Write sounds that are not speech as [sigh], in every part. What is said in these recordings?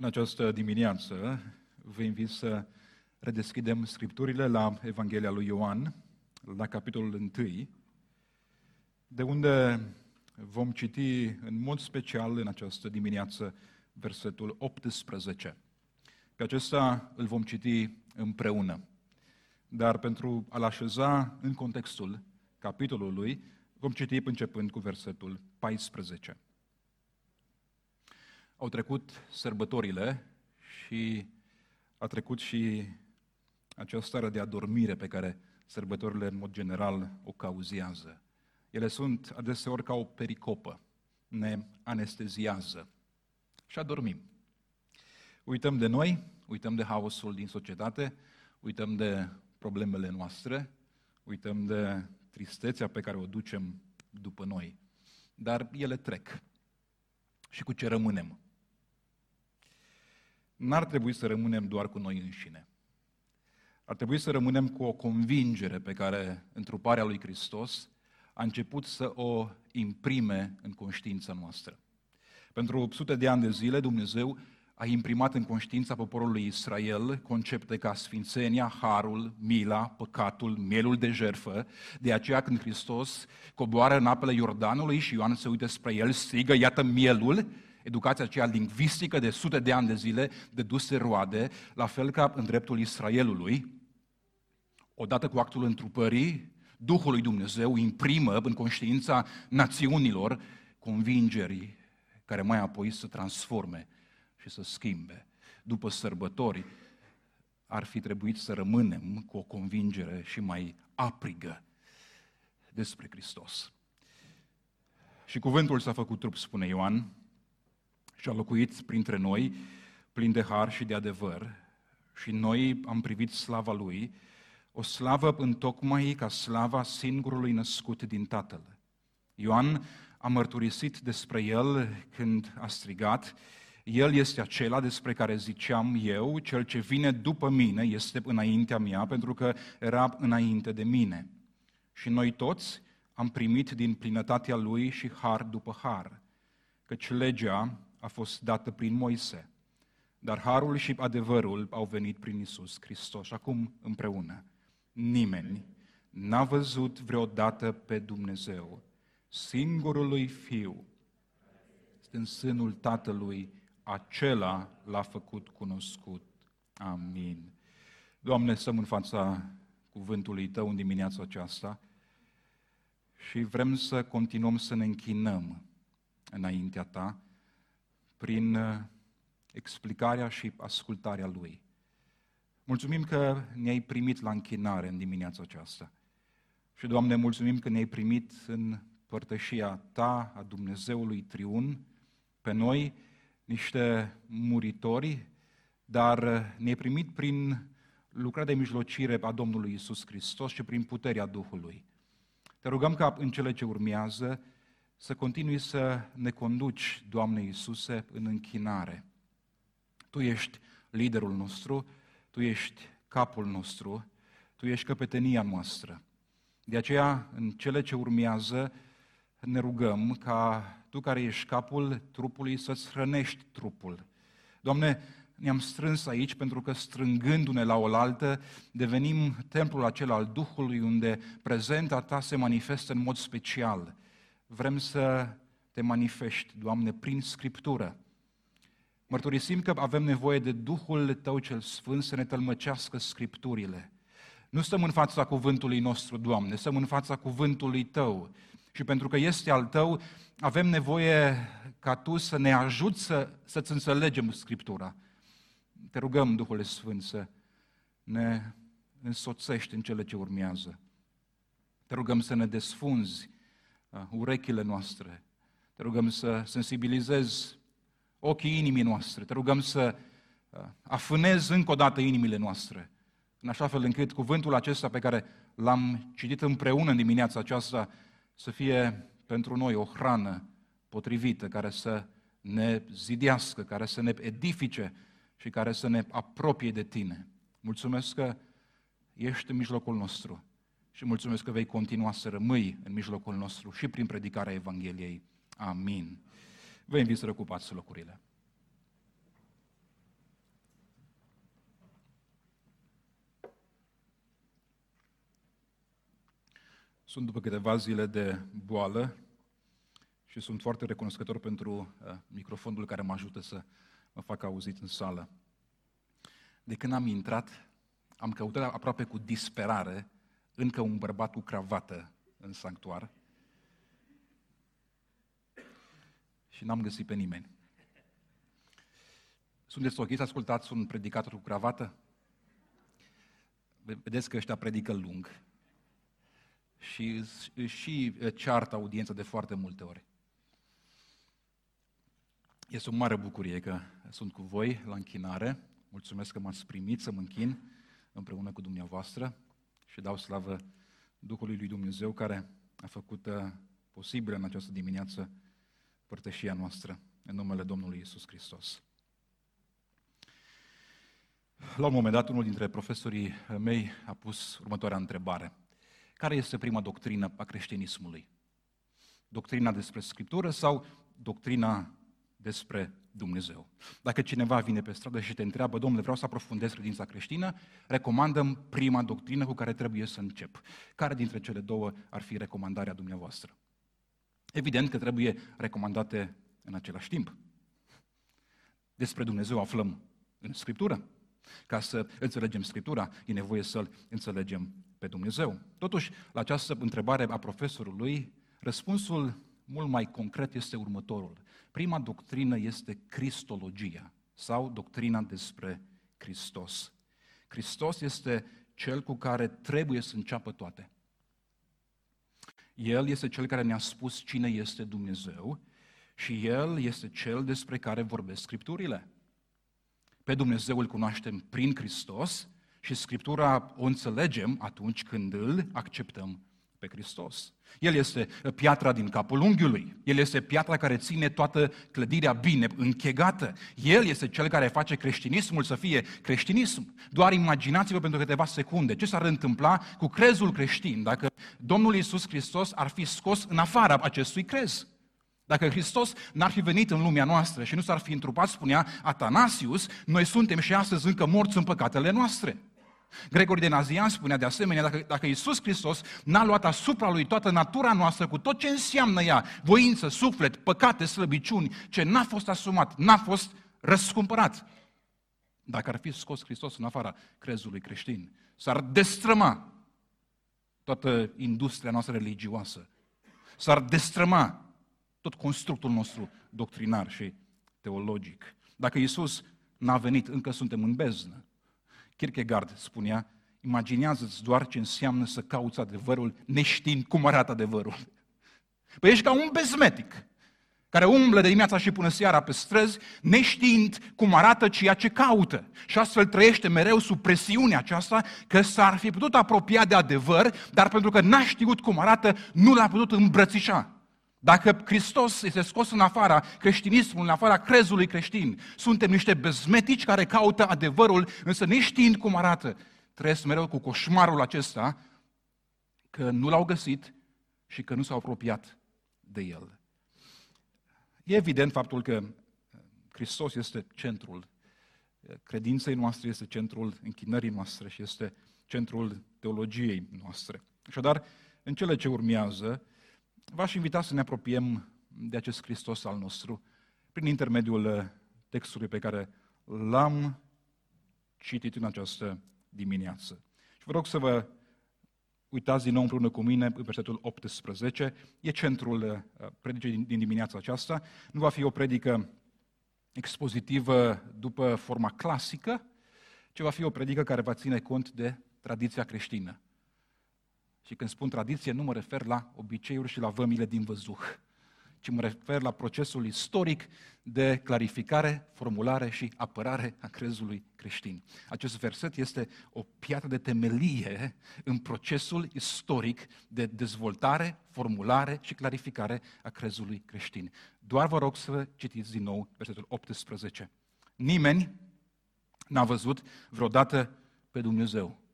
În această dimineață vă invit să redeschidem scripturile la Evanghelia lui Ioan, la capitolul 1, de unde vom citi în mod special în această dimineață versetul 18. Pe acesta îl vom citi împreună. Dar pentru a-l așeza în contextul capitolului, vom citi începând cu versetul 14. Au trecut sărbătorile și a trecut și această stare de adormire pe care sărbătorile în mod general o cauzează. Ele sunt adeseori ca o pericopă, ne anesteziază și adormim. Uităm de noi, uităm de haosul din societate, uităm de problemele noastre, uităm de tristețea pe care o ducem după noi. Dar ele trec. Și cu ce rămânem? N-ar trebui să rămânem doar cu noi înșine. Ar trebui să rămânem cu o convingere pe care întruparea lui Hristos a început să o imprime în conștiința noastră. Pentru sute de ani de zile, Dumnezeu a imprimat în conștiința poporului Israel concepte ca sfințenia, harul, mila, păcatul, mielul de jerfă. De aceea când Hristos coboară în apele Iordanului și Ioan se uită spre el, strigă, iată mielul, educația aceea lingvistică de sute de ani de zile de duse roade, la fel ca în dreptul Israelului, odată cu actul întrupării, Duhul lui Dumnezeu imprimă în conștiința națiunilor convingerii care mai apoi să transforme și să schimbe. După sărbători, ar fi trebuit să rămânem cu o convingere și mai aprigă despre Hristos. Și cuvântul s-a făcut trup, spune Ioan, și a locuit printre noi, plin de har și de adevăr, și noi am privit slava Lui, o slavă întocmai ca slava singurului născut din Tatăl. Ioan a mărturisit despre El când a strigat, El este acela despre care ziceam eu, cel ce vine după mine este înaintea mea, pentru că era înainte de mine. Și noi toți am primit din plinătatea Lui și har după har, căci legea a fost dată prin Moise, dar harul și adevărul au venit prin Isus Hristos. Și acum împreună, nimeni n-a văzut vreodată pe Dumnezeu, singurului Fiu, în sânul Tatălui, acela l-a făcut cunoscut. Amin. Doamne, stăm în fața cuvântului Tău în dimineața aceasta și vrem să continuăm să ne închinăm înaintea Ta, prin uh, explicarea și ascultarea Lui. Mulțumim că ne-ai primit la închinare în dimineața aceasta. Și, Doamne, mulțumim că ne-ai primit în părtășia Ta, a Dumnezeului Triun, pe noi, niște muritori, dar uh, ne-ai primit prin lucrarea de mijlocire a Domnului Isus Hristos și prin puterea Duhului. Te rugăm ca în cele ce urmează să continui să ne conduci, Doamne Iisuse, în închinare. Tu ești liderul nostru, Tu ești capul nostru, Tu ești căpetenia noastră. De aceea, în cele ce urmează, ne rugăm ca Tu care ești capul trupului să-ți hrănești trupul. Doamne, ne-am strâns aici pentru că strângându-ne la oaltă devenim templul acela al Duhului unde prezenta Ta se manifestă în mod special – vrem să te manifesti, Doamne, prin Scriptură. Mărturisim că avem nevoie de Duhul Tău cel Sfânt să ne tălmăcească Scripturile. Nu stăm în fața cuvântului nostru, Doamne, stăm în fața cuvântului Tău. Și pentru că este al Tău, avem nevoie ca Tu să ne ajuți să, să-ți înțelegem Scriptura. Te rugăm, Duhul Sfânt, să ne însoțești în cele ce urmează. Te rugăm să ne desfunzi Uh, urechile noastre. Te rugăm să sensibilizezi ochii inimii noastre. Te rugăm să uh, afânezi încă o dată inimile noastre, în așa fel încât cuvântul acesta pe care l-am citit împreună în dimineața aceasta să fie pentru noi o hrană potrivită care să ne zidească, care să ne edifice și care să ne apropie de Tine. Mulțumesc că ești în mijlocul nostru și mulțumesc că vei continua să rămâi în mijlocul nostru și prin predicarea Evangheliei. Amin. Vă invit să recupați locurile. Sunt după câteva zile de boală și sunt foarte recunoscător pentru uh, microfonul care mă ajută să mă fac auzit în sală. De când am intrat, am căutat aproape cu disperare încă un bărbat cu cravată în sanctuar și n-am găsit pe nimeni. Sunteți ok să ascultați un predicator cu cravată? Vedeți că ăștia predică lung și, și ceartă audiența de foarte multe ori. Este o mare bucurie că sunt cu voi la închinare. Mulțumesc că m-ați primit să mă închin împreună cu dumneavoastră și dau slavă Duhului lui Dumnezeu care a făcut uh, posibil în această dimineață părtășia noastră în numele Domnului Isus Hristos. La un moment dat, unul dintre profesorii mei a pus următoarea întrebare. Care este prima doctrină a creștinismului? Doctrina despre Scriptură sau doctrina despre Dumnezeu? Dacă cineva vine pe stradă și te întreabă, domnule, vreau să aprofundez credința creștină, recomandăm prima doctrină cu care trebuie să încep. Care dintre cele două ar fi recomandarea dumneavoastră? Evident că trebuie recomandate în același timp. Despre Dumnezeu aflăm în Scriptură. Ca să înțelegem Scriptura, e nevoie să-L înțelegem pe Dumnezeu. Totuși, la această întrebare a profesorului, răspunsul mult mai concret este următorul. Prima doctrină este Cristologia sau doctrina despre Hristos. Hristos este cel cu care trebuie să înceapă toate. El este cel care ne-a spus cine este Dumnezeu și El este cel despre care vorbesc Scripturile. Pe Dumnezeu îl cunoaștem prin Hristos și Scriptura o înțelegem atunci când îl acceptăm pe Hristos. El este piatra din capul unghiului. El este piatra care ține toată clădirea bine închegată. El este cel care face creștinismul să fie creștinism. Doar imaginați-vă pentru câteva secunde ce s-ar întâmpla cu crezul creștin dacă Domnul Iisus Hristos ar fi scos în afara acestui crez. Dacă Hristos n-ar fi venit în lumea noastră și nu s-ar fi întrupat, spunea Atanasius, noi suntem și astăzi încă morți în păcatele noastre. Gregori de Nazian spunea de asemenea, dacă, dacă Iisus Hristos n-a luat asupra lui toată natura noastră, cu tot ce înseamnă ea, voință, suflet, păcate, slăbiciuni, ce n-a fost asumat, n-a fost răscumpărat. Dacă ar fi scos Hristos în afara crezului creștin, s-ar destrăma toată industria noastră religioasă, s-ar destrăma tot constructul nostru doctrinar și teologic. Dacă Iisus n-a venit, încă suntem în beznă. Kierkegaard spunea, imaginează-ți doar ce înseamnă să cauți adevărul neștiind cum arată adevărul. Păi ești ca un bezmetic care umblă de dimineața și până seara pe străzi, neștiind cum arată ceea ce caută. Și astfel trăiește mereu sub presiunea aceasta că s-ar fi putut apropia de adevăr, dar pentru că n-a știut cum arată, nu l-a putut îmbrățișa. Dacă Hristos este scos în afara creștinismului, în afara crezului creștin, suntem niște bezmetici care caută adevărul, însă neștiind cum arată, trăiesc mereu cu coșmarul acesta că nu l-au găsit și că nu s-au apropiat de el. E evident faptul că Hristos este centrul credinței noastre, este centrul închinării noastre și este centrul teologiei noastre. Așadar, în cele ce urmează, V-aș invita să ne apropiem de acest Hristos al nostru prin intermediul uh, textului pe care l-am citit în această dimineață. Și vă rog să vă uitați din nou împreună cu mine în versetul 18. E centrul uh, predicii din dimineața aceasta. Nu va fi o predică expozitivă după forma clasică, ci va fi o predică care va ține cont de tradiția creștină. Și când spun tradiție, nu mă refer la obiceiuri și la vămile din văzuh, ci mă refer la procesul istoric de clarificare, formulare și apărare a crezului creștin. Acest verset este o piatră de temelie în procesul istoric de dezvoltare, formulare și clarificare a crezului creștin. Doar vă rog să citiți din nou versetul 18. Nimeni n-a văzut vreodată pe Dumnezeu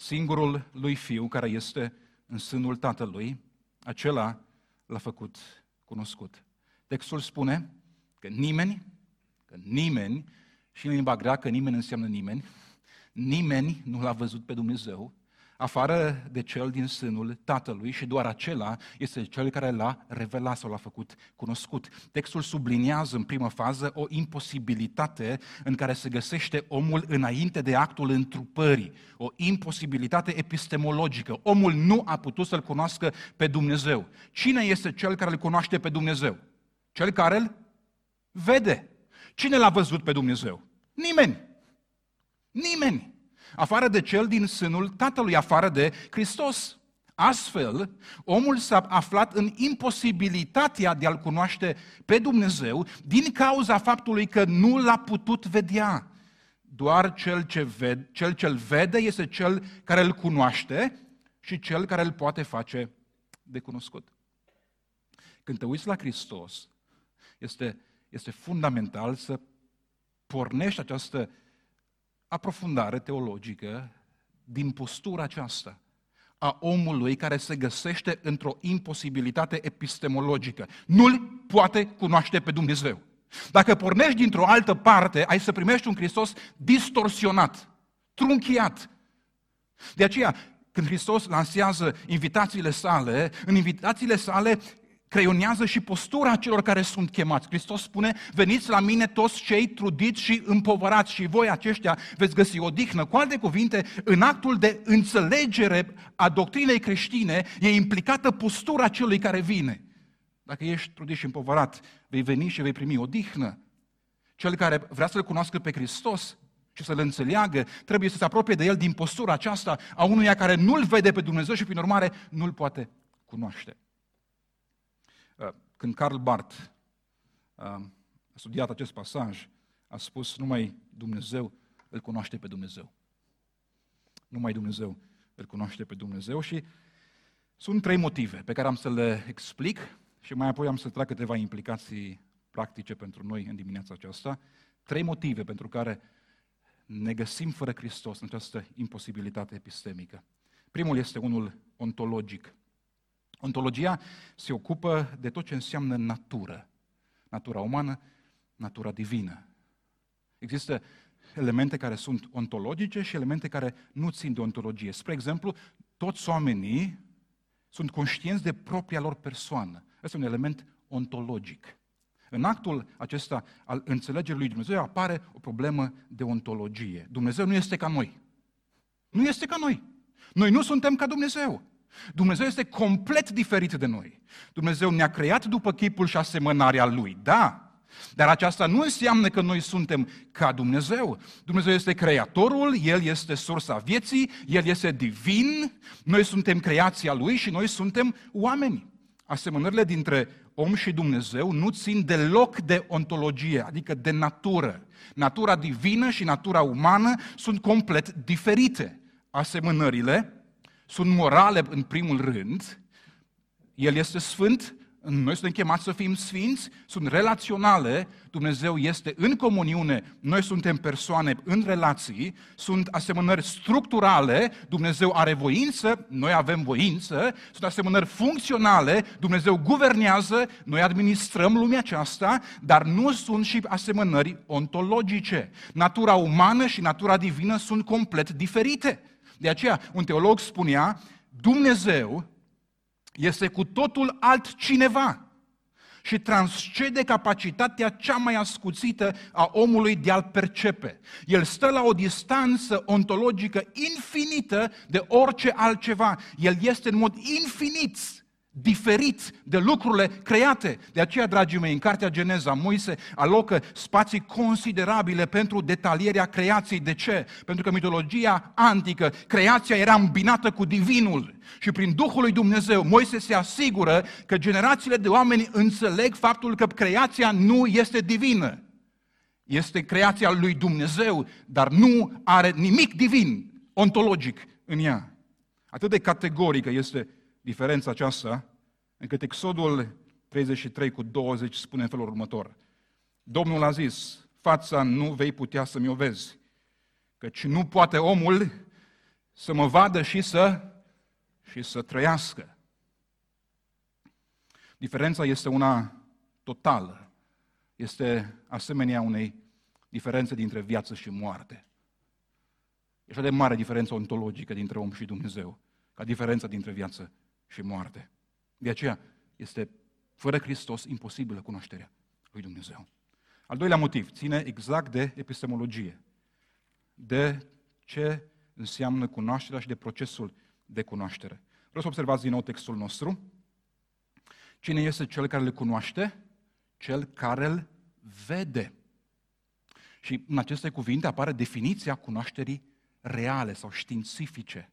singurul lui fiu care este în sânul tatălui, acela l-a făcut cunoscut. Textul spune că nimeni, că nimeni, și în limba greacă nimeni înseamnă nimeni, nimeni nu l-a văzut pe Dumnezeu, afară de cel din sânul tatălui și doar acela este cel care l-a revelat sau l-a făcut cunoscut. Textul subliniază în primă fază o imposibilitate în care se găsește omul înainte de actul întrupării, o imposibilitate epistemologică. Omul nu a putut să-L cunoască pe Dumnezeu. Cine este cel care îl cunoaște pe Dumnezeu? Cel care îl vede. Cine l-a văzut pe Dumnezeu? Nimeni. Nimeni afară de cel din sânul Tatălui, afară de Hristos. Astfel, omul s-a aflat în imposibilitatea de a-L cunoaște pe Dumnezeu din cauza faptului că nu l-a putut vedea. Doar cel ce vede, cel ce vede este cel care îl cunoaște și cel care îl poate face de cunoscut. Când te uiți la Hristos, este, este fundamental să pornești această aprofundare teologică din postura aceasta a omului care se găsește într-o imposibilitate epistemologică. Nu-L poate cunoaște pe Dumnezeu. Dacă pornești dintr-o altă parte, ai să primești un Hristos distorsionat, trunchiat. De aceea, când Hristos lansează invitațiile sale, în invitațiile sale creionează și postura celor care sunt chemați. Hristos spune, veniți la mine toți cei trudiți și împovărați și voi aceștia veți găsi odihnă. Cu alte cuvinte, în actul de înțelegere a doctrinei creștine e implicată postura celui care vine. Dacă ești trudit și împovărat, vei veni și vei primi odihnă. Cel care vrea să-L cunoască pe Hristos și să-L înțeleagă, trebuie să se apropie de El din postura aceasta a unuia care nu-L vede pe Dumnezeu și, prin urmare, nu-L poate cunoaște. Uh, când Karl Barth uh, a studiat acest pasaj, a spus, numai Dumnezeu îl cunoaște pe Dumnezeu. Numai Dumnezeu îl cunoaște pe Dumnezeu și sunt trei motive pe care am să le explic și mai apoi am să trag câteva implicații practice pentru noi în dimineața aceasta. Trei motive pentru care ne găsim fără Hristos în această imposibilitate epistemică. Primul este unul ontologic. Ontologia se ocupă de tot ce înseamnă natură. Natura umană, natura divină. Există elemente care sunt ontologice și elemente care nu țin de ontologie. Spre exemplu, toți oamenii sunt conștienți de propria lor persoană. Este un element ontologic. În actul acesta al înțelegerii lui Dumnezeu apare o problemă de ontologie. Dumnezeu nu este ca noi. Nu este ca noi. Noi nu suntem ca Dumnezeu. Dumnezeu este complet diferit de noi. Dumnezeu ne-a creat după chipul și asemănarea Lui, da, dar aceasta nu înseamnă că noi suntem ca Dumnezeu. Dumnezeu este creatorul, El este sursa vieții, El este divin, noi suntem creația Lui și noi suntem oameni. Asemănările dintre om și Dumnezeu nu țin deloc de ontologie, adică de natură. Natura divină și natura umană sunt complet diferite. Asemănările sunt morale în primul rând, El este sfânt, noi suntem chemați să fim sfinți, sunt relaționale, Dumnezeu este în comuniune, noi suntem persoane în relații, sunt asemănări structurale, Dumnezeu are voință, noi avem voință, sunt asemănări funcționale, Dumnezeu guvernează, noi administrăm lumea aceasta, dar nu sunt și asemănări ontologice. Natura umană și natura divină sunt complet diferite. De aceea, un teolog spunea, Dumnezeu este cu totul altcineva și transcede capacitatea cea mai ascuțită a omului de a-l percepe. El stă la o distanță ontologică infinită de orice altceva. El este în mod infinit diferit de lucrurile create. De aceea, dragii mei, în Cartea Geneza, Moise alocă spații considerabile pentru detalierea creației. De ce? Pentru că mitologia antică, creația era îmbinată cu divinul. Și prin Duhul lui Dumnezeu, Moise se asigură că generațiile de oameni înțeleg faptul că creația nu este divină. Este creația lui Dumnezeu, dar nu are nimic divin, ontologic în ea. Atât de categorică este diferența aceasta, încât Exodul 33 cu 20 spune în felul următor. Domnul a zis, fața nu vei putea să-mi o vezi, căci nu poate omul să mă vadă și să, și să trăiască. Diferența este una totală. Este asemenea unei diferențe dintre viață și moarte. E așa de mare diferența ontologică dintre om și Dumnezeu, ca diferența dintre viață și moarte. De aceea este, fără Hristos, imposibilă cunoașterea lui Dumnezeu. Al doilea motiv ține exact de epistemologie, de ce înseamnă cunoașterea și de procesul de cunoaștere. Vreau să observați din nou textul nostru. Cine este cel care le cunoaște? Cel care îl vede. Și în aceste cuvinte apare definiția cunoașterii reale sau științifice.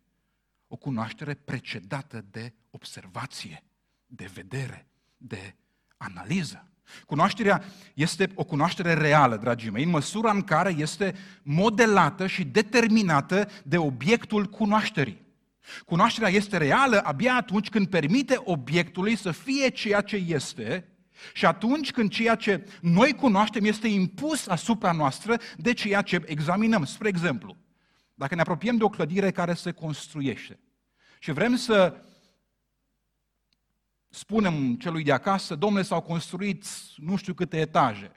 O cunoaștere precedată de observație, de vedere, de analiză. Cunoașterea este o cunoaștere reală, dragii mei, în măsura în care este modelată și determinată de obiectul cunoașterii. Cunoașterea este reală abia atunci când permite obiectului să fie ceea ce este și atunci când ceea ce noi cunoaștem este impus asupra noastră de ceea ce examinăm. Spre exemplu, dacă ne apropiem de o clădire care se construiește și vrem să spunem celui de acasă, domnule, s-au construit nu știu câte etaje.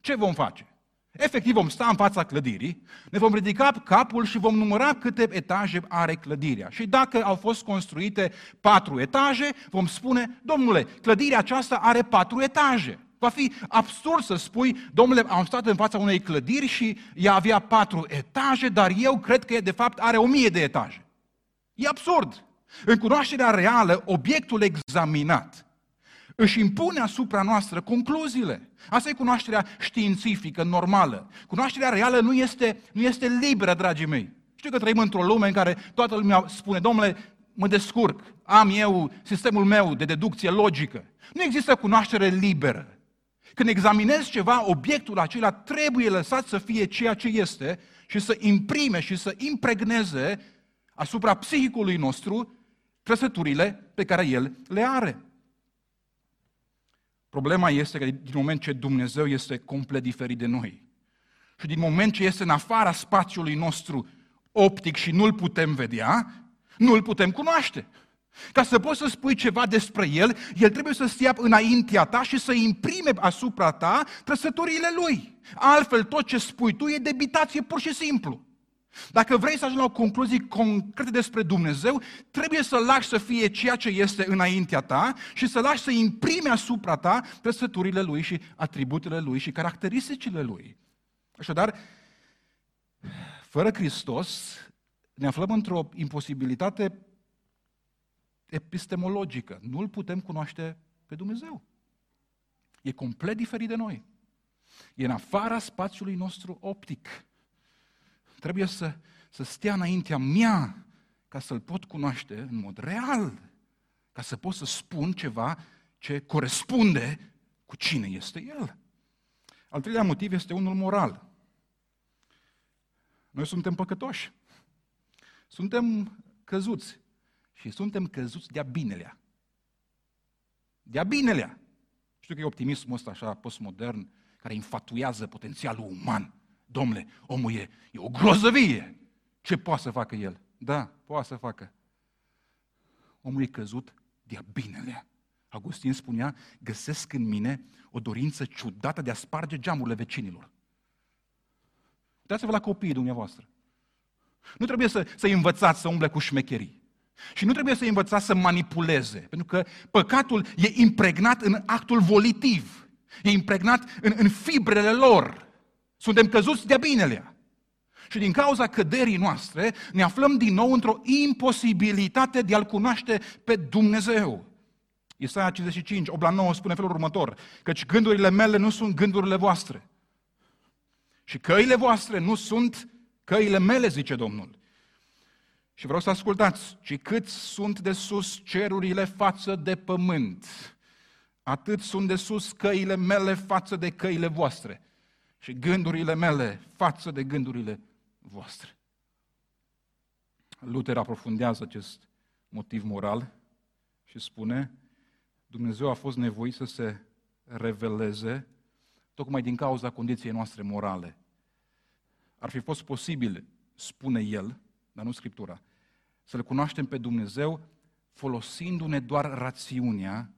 Ce vom face? Efectiv vom sta în fața clădirii, ne vom ridica capul și vom număra câte etaje are clădirea. Și dacă au fost construite patru etaje, vom spune, domnule, clădirea aceasta are patru etaje. Va fi absurd să spui, domnule, am stat în fața unei clădiri și ea avea patru etaje, dar eu cred că de fapt are o mie de etaje. E absurd. În cunoașterea reală, obiectul examinat își impune asupra noastră concluziile. Asta e cunoașterea științifică, normală. Cunoașterea reală nu este, nu este liberă, dragii mei. Știu că trăim într-o lume în care toată lumea spune, domnule, mă descurc, am eu sistemul meu de deducție logică. Nu există cunoaștere liberă. Când examinezi ceva, obiectul acela trebuie lăsat să fie ceea ce este și să imprime și să impregneze asupra psihicului nostru trăsăturile pe care el le are. Problema este că din moment ce Dumnezeu este complet diferit de noi și din moment ce este în afara spațiului nostru optic și nu-l putem vedea, nu-l putem cunoaște. Ca să poți să spui ceva despre el, el trebuie să stea înaintea ta și să imprime asupra ta trăsăturile lui. Altfel, tot ce spui tu e debitație pur și simplu. Dacă vrei să ajungi la o concluzie concretă despre Dumnezeu, trebuie să lași să fie ceea ce este înaintea ta și să lași să imprime asupra ta trăsăturile Lui și atributele Lui și caracteristicile Lui. Așadar, fără Hristos, ne aflăm într-o imposibilitate epistemologică. Nu-L putem cunoaște pe Dumnezeu. E complet diferit de noi. E în afara spațiului nostru optic. Trebuie să, să stea înaintea mea ca să-L pot cunoaște în mod real, ca să pot să spun ceva ce corespunde cu cine este El. Al treilea motiv este unul moral. Noi suntem păcătoși. Suntem căzuți. Și suntem căzuți de-a binelea. De-a binelea. Știu că e optimismul ăsta așa postmodern, care infatuează potențialul uman. Domnule, omul e, e o grozăvie. Ce poate să facă el? Da, poate să facă. Omul e căzut de-a binelea. Augustin spunea, găsesc în mine o dorință ciudată de a sparge geamurile vecinilor. Uitați-vă la copiii dumneavoastră. Nu trebuie să, să învățați să umble cu șmecherii. Și nu trebuie să învățați să manipuleze, pentru că păcatul e impregnat în actul volitiv, e impregnat în, în fibrele lor. Suntem căzuți de binelea. Și din cauza căderii noastre ne aflăm din nou într-o imposibilitate de a-L cunoaște pe Dumnezeu. Isaia 55, 8 la 9 spune felul următor, căci gândurile mele nu sunt gândurile voastre. Și căile voastre nu sunt căile mele, zice Domnul. Și vreau să ascultați, și cât sunt de sus cerurile față de pământ, atât sunt de sus căile mele față de căile voastre și gândurile mele față de gândurile voastre. Luther aprofundează acest motiv moral și spune, Dumnezeu a fost nevoit să se reveleze tocmai din cauza condiției noastre morale. Ar fi fost posibil, spune el, dar nu Scriptura, să-L cunoaștem pe Dumnezeu folosindu-ne doar rațiunea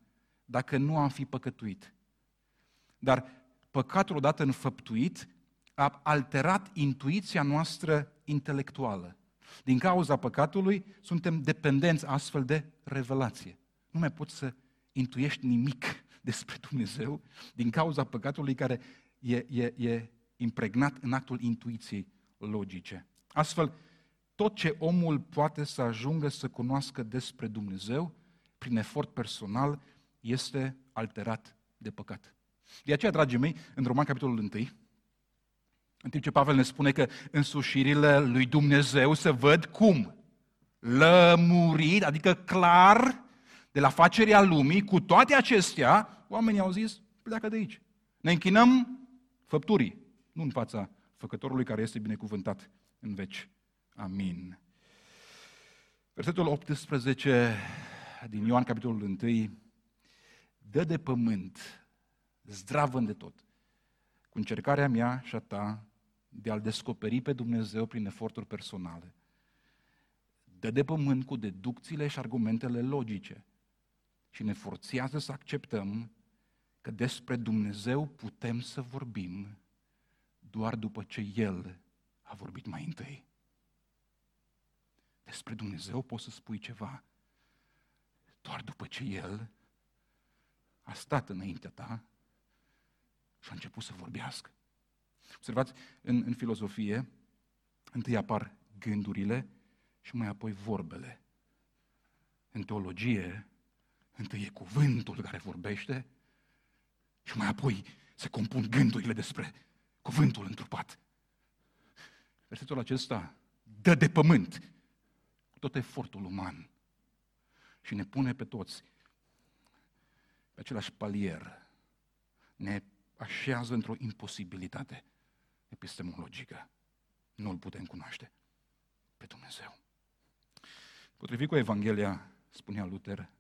dacă nu am fi păcătuit. Dar păcatul odată înfăptuit a alterat intuiția noastră intelectuală. Din cauza păcatului, suntem dependenți astfel de revelație. Nu mai poți să intuiești nimic [laughs] despre Dumnezeu din cauza păcatului care e, e, e impregnat în actul intuiției logice. Astfel, tot ce omul poate să ajungă să cunoască despre Dumnezeu, prin efort personal, este alterat de păcat. De aceea, dragii mei, în Roman capitolul 1, în timp ce Pavel ne spune că însușirile lui Dumnezeu se văd cum? Lămurit, adică clar, de la facerea lumii, cu toate acestea, oamenii au zis, pleacă de aici. Ne închinăm făpturii, nu în fața făcătorului care este binecuvântat în veci. Amin. Versetul 18 din Ioan, capitolul 1, dă de pământ, zdravă de tot, cu încercarea mea și a ta de a-L descoperi pe Dumnezeu prin eforturi personale. Dă de pământ cu deducțiile și argumentele logice și ne forțează să acceptăm că despre Dumnezeu putem să vorbim doar după ce El a vorbit mai întâi. Despre Dumnezeu poți să spui ceva doar după ce El a stat înaintea ta și a început să vorbească. Observați, în, în filozofie, întâi apar gândurile și mai apoi vorbele. În teologie, întâi e cuvântul care vorbește și mai apoi se compun gândurile despre cuvântul întrupat. Versetul acesta dă de pământ tot efortul uman și ne pune pe toți pe același palier. Ne așează într-o imposibilitate epistemologică. Nu îl putem cunoaște pe Dumnezeu. Potrivit cu Evanghelia, spunea Luther,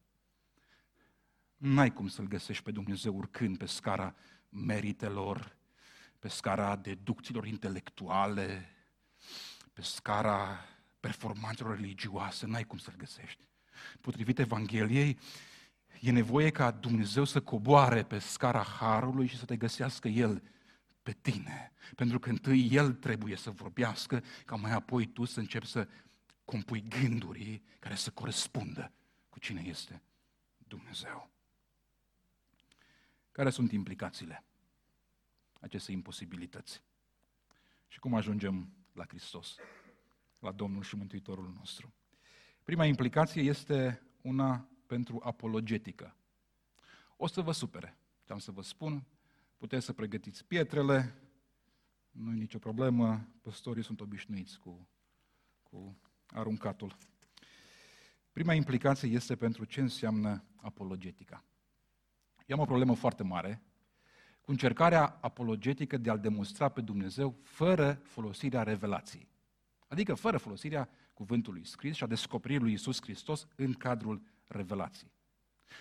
n-ai cum să-L găsești pe Dumnezeu urcând pe scara meritelor, pe scara deducțiilor intelectuale, pe scara performanțelor religioase, n-ai cum să-L găsești. Potrivit Evangheliei, e nevoie ca Dumnezeu să coboare pe scara Harului și să te găsească El pe tine. Pentru că întâi El trebuie să vorbească, ca mai apoi tu să începi să compui gânduri care să corespundă cu cine este Dumnezeu. Care sunt implicațiile acestei imposibilități? Și cum ajungem la Hristos, la Domnul și Mântuitorul nostru? Prima implicație este una pentru apologetică. O să vă supere ce am să vă spun, puteți să pregătiți pietrele, nu e nicio problemă, păstorii sunt obișnuiți cu, cu aruncatul. Prima implicație este pentru ce înseamnă apologetica. Eu am o problemă foarte mare cu încercarea apologetică de a-L demonstra pe Dumnezeu fără folosirea revelației. Adică fără folosirea cuvântului scris și a descoperirii lui Isus Hristos în cadrul revelației.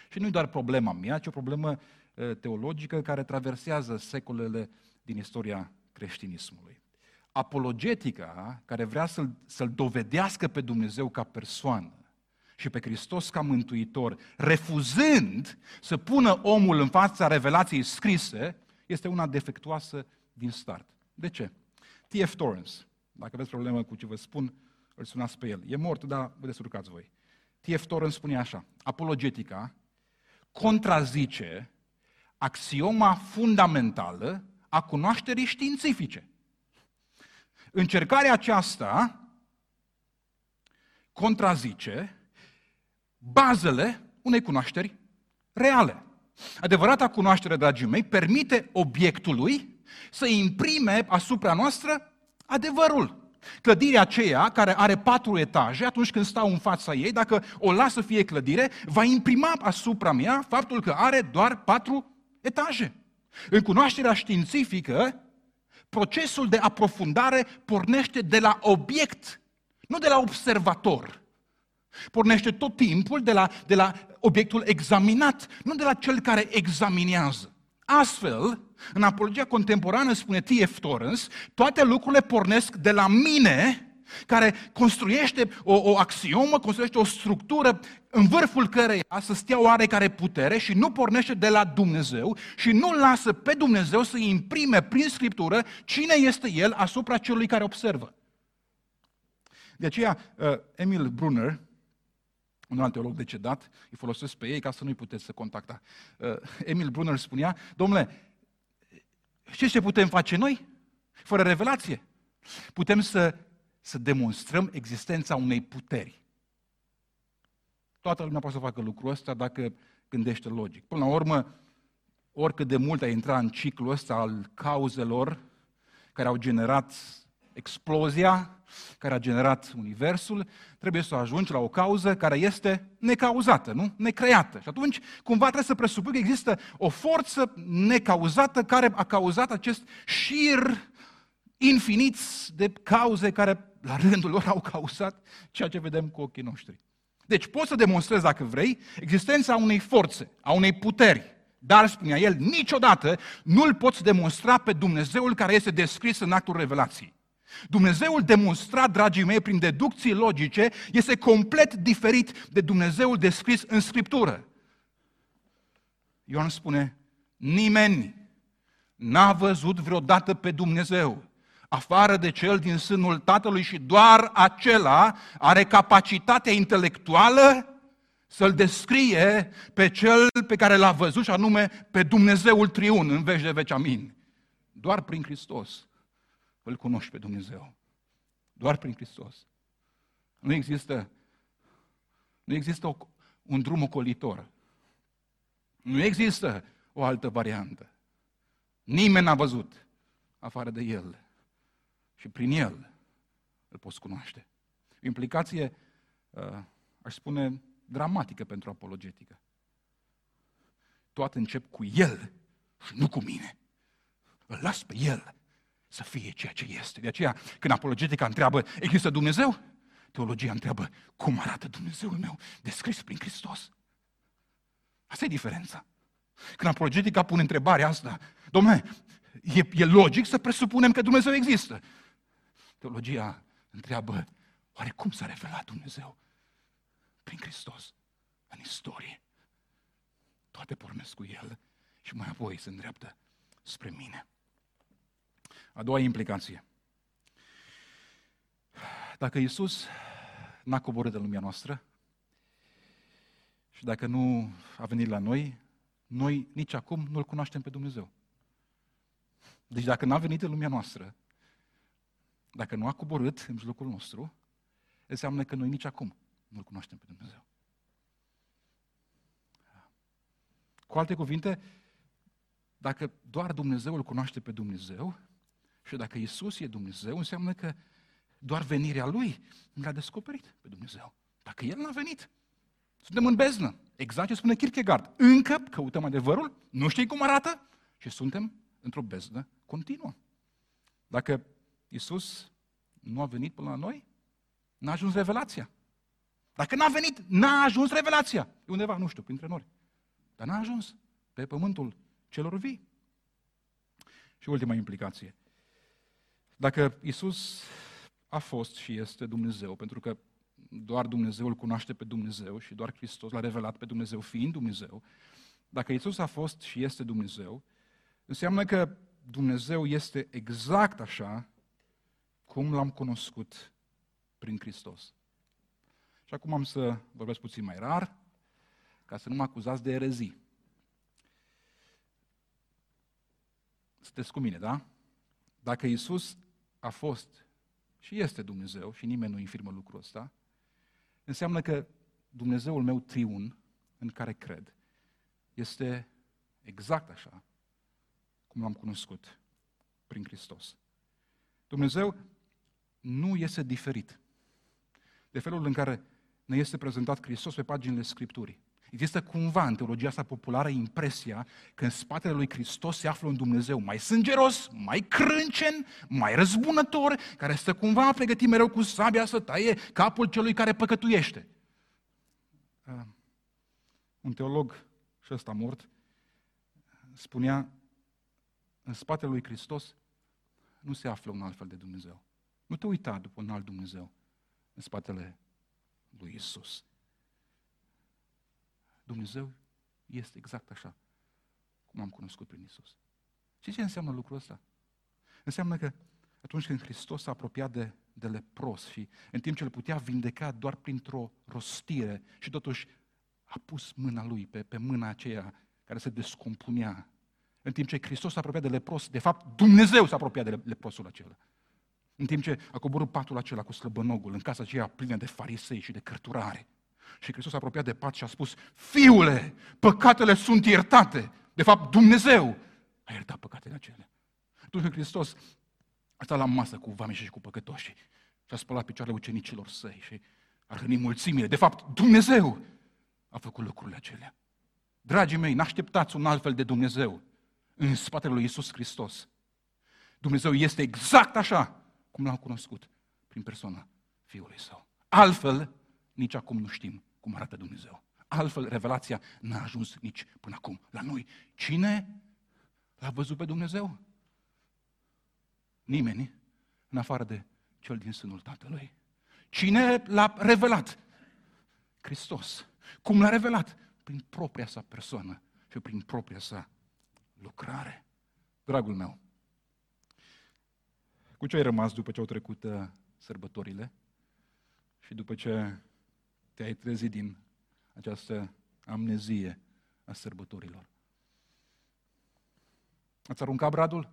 Și nu e doar problema mea, ci o problemă uh, teologică care traversează secolele din istoria creștinismului. Apologetica, care vrea să-l, să-l dovedească pe Dumnezeu ca persoană și pe Hristos ca mântuitor, refuzând să pună omul în fața revelației scrise, este una defectuoasă din start. De ce? T.F. Torrance, dacă aveți problemă cu ce vă spun, îl sunați pe el. E mort, dar vă descurcați voi. T.F. Torrance spune așa, apologetica contrazice axioma fundamentală a cunoașterii științifice. Încercarea aceasta contrazice bazele unei cunoașteri reale. Adevărata cunoaștere, dragii mei, permite obiectului să imprime asupra noastră adevărul. Clădirea aceea, care are patru etaje, atunci când stau în fața ei, dacă o las să fie clădire, va imprima asupra mea faptul că are doar patru etaje. În cunoașterea științifică, procesul de aprofundare pornește de la obiect, nu de la observator. Pornește tot timpul de la, de la obiectul examinat, nu de la cel care examinează. Astfel, în apologia contemporană, spune T.F. Torrance, toate lucrurile pornesc de la mine care construiește o, o axiomă, construiește o structură în vârful căreia să stea oarecare putere și nu pornește de la Dumnezeu și nu lasă pe Dumnezeu să imprime prin Scriptură cine este El asupra celui care observă. De aceea, uh, Emil Brunner, un alt teolog decedat, îi folosesc pe ei ca să nu-i puteți să contacta. Uh, Emil Brunner spunea, domnule, știți ce putem face noi? Fără revelație. Putem să, să demonstrăm existența unei puteri. Toată lumea poate să facă lucrul ăsta dacă gândește logic. Până la urmă, oricât de mult ai intra în ciclul ăsta al cauzelor care au generat explozia, care a generat Universul, trebuie să ajungi la o cauză care este necauzată, nu? Necreată. Și atunci, cumva trebuie să presupui că există o forță necauzată care a cauzat acest șir infinit de cauze care, la rândul lor, au cauzat ceea ce vedem cu ochii noștri. Deci poți să demonstrezi, dacă vrei, existența unei forțe, a unei puteri. Dar, spunea el, niciodată nu-l poți demonstra pe Dumnezeul care este descris în actul revelației. Dumnezeul demonstrat, dragii mei, prin deducții logice, este complet diferit de Dumnezeul descris în Scriptură. Ioan spune, nimeni n-a văzut vreodată pe Dumnezeu, afară de cel din sânul Tatălui și doar acela are capacitatea intelectuală să-l descrie pe cel pe care l-a văzut și anume pe Dumnezeul triun în veci de veci, amin. Doar prin Hristos îl cunoști pe Dumnezeu. Doar prin Hristos. Nu există, nu există o, un drum ocolitor. Nu există o altă variantă. Nimeni n-a văzut afară de El. Și prin El îl poți cunoaște. O implicație, uh, aș spune, dramatică pentru apologetică. Toate încep cu El și nu cu mine. Îl las pe El să fie ceea ce este. De aceea, când apologetica întreabă, există Dumnezeu? Teologia întreabă, cum arată Dumnezeul meu descris prin Hristos? Asta e diferența. Când apologetica pune întrebarea asta, domnule, e, e logic să presupunem că Dumnezeu există. Teologia întreabă, oare cum s-a revelat Dumnezeu? Prin Hristos, în istorie. Toate pornesc cu El și mai apoi se îndreaptă spre mine. A doua implicație. Dacă Isus n-a coborât de lumea noastră și dacă nu a venit la noi, noi nici acum nu-L cunoaștem pe Dumnezeu. Deci dacă n-a venit în lumea noastră, dacă nu a coborât în mijlocul nostru, înseamnă că noi nici acum nu-L cunoaștem pe Dumnezeu. Cu alte cuvinte, dacă doar Dumnezeu îl cunoaște pe Dumnezeu, și dacă Isus e Dumnezeu, înseamnă că doar venirea Lui l-a descoperit pe Dumnezeu. Dacă El n-a venit, suntem în beznă. Exact ce spune Kierkegaard. Încă căutăm adevărul, nu știi cum arată și suntem într-o beznă continuă. Dacă Isus nu a venit până la noi, n-a ajuns revelația. Dacă n-a venit, n-a ajuns revelația. E undeva, nu știu, printre noi. Dar n-a ajuns pe pământul celor vii. Și ultima implicație. Dacă Isus a fost și este Dumnezeu, pentru că doar Dumnezeu îl cunoaște pe Dumnezeu și doar Hristos l-a revelat pe Dumnezeu fiind Dumnezeu, dacă Isus a fost și este Dumnezeu, înseamnă că Dumnezeu este exact așa cum l-am cunoscut prin Hristos. Și acum am să vorbesc puțin mai rar, ca să nu mă acuzați de erezii. Sunteți cu mine, da? Dacă Isus a fost și este Dumnezeu și nimeni nu infirmă lucrul ăsta, înseamnă că Dumnezeul meu triun, în care cred, este exact așa cum l-am cunoscut prin Hristos. Dumnezeu nu este diferit de felul în care ne este prezentat Hristos pe paginile Scripturii. Există cumva în teologia asta populară impresia că în spatele lui Hristos se află un Dumnezeu mai sângeros, mai crâncen, mai răzbunător, care stă cumva pregătit mereu cu sabia să taie capul celui care păcătuiește. Uh, un teolog, și ăsta mort, spunea, în spatele lui Hristos nu se află un alt fel de Dumnezeu. Nu te uita după un alt Dumnezeu în spatele lui Isus. Dumnezeu este exact așa cum am cunoscut prin Isus. Și ce înseamnă lucrul ăsta? Înseamnă că atunci când Hristos s-a apropiat de, de lepros și în timp ce îl putea vindeca doar printr-o rostire și totuși a pus mâna lui pe, pe mâna aceea care se descompunea. În timp ce Hristos s-a apropiat de lepros, de fapt Dumnezeu s-a apropiat de leprosul acela. În timp ce a coborât patul acela cu slăbănogul în casa aceea plină de farisei și de cărturare. Și Hristos s-a apropiat de pat și a spus, Fiule, păcatele sunt iertate. De fapt, Dumnezeu a iertat păcatele acelea. Atunci când Hristos a stat la masă cu vame și cu păcătoși și a spălat picioarele ucenicilor săi și a hrănit mulțimile. De fapt, Dumnezeu a făcut lucrurile acelea. Dragii mei, n-așteptați un alt fel de Dumnezeu în spatele lui Iisus Hristos. Dumnezeu este exact așa cum l-am cunoscut prin persoana Fiului Său. Altfel, nici acum nu știm cum arată Dumnezeu. Altfel, revelația n-a ajuns nici până acum la noi. Cine l-a văzut pe Dumnezeu? Nimeni, în afară de cel din sânul Tatălui. Cine l-a revelat? Hristos. Cum l-a revelat? Prin propria sa persoană și prin propria sa lucrare. Dragul meu, cu ce ai rămas după ce au trecut uh, sărbătorile și după ce te-ai trezit din această amnezie a sărbătorilor? Ați aruncat bradul?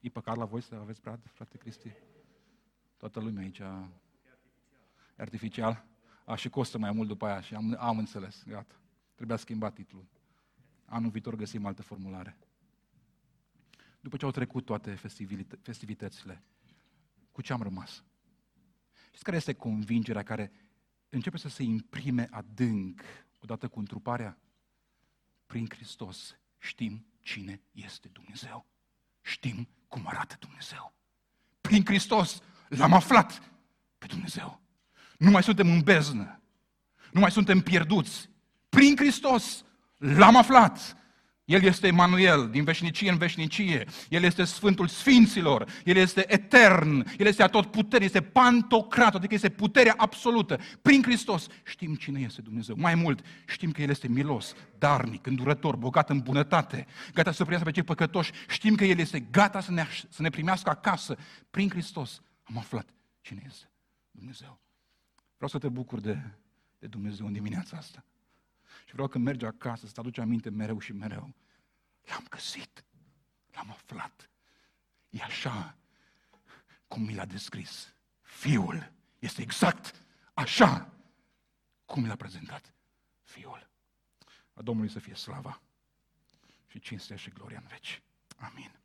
E păcat la voi să aveți brad, frate Cristi? Toată lumea aici a... artificial. A, și costă mai mult după aia și am, am înțeles, gata. Trebuia schimbat titlul. Anul viitor găsim altă formulare. După ce au trecut toate festivitățile, cu ce am rămas? Știți care este convingerea care începe să se imprime adânc odată cu întruparea? Prin Hristos știm cine este Dumnezeu. Știm cum arată Dumnezeu. Prin Hristos l-am aflat pe Dumnezeu. Nu mai suntem în beznă. Nu mai suntem pierduți. Prin Hristos l-am aflat. El este Emanuel, din veșnicie în veșnicie. El este Sfântul Sfinților. El este etern. El este atotputernic. Este pantocrat, adică este puterea absolută. Prin Hristos știm cine este Dumnezeu. Mai mult, știm că El este milos, darnic, îndurător, bogat în bunătate, gata să primească pe cei păcătoși. Știm că El este gata să ne, să ne primească acasă. Prin Hristos am aflat cine este Dumnezeu. Vreau să te bucur de, de Dumnezeu în dimineața asta. Și vreau când mergi acasă să-ți aduci aminte mereu și mereu. L-am găsit, l-am aflat. E așa cum mi l-a descris. Fiul este exact așa cum mi l-a prezentat Fiul. A Domnului să fie slava și cinstea și gloria în veci. Amin.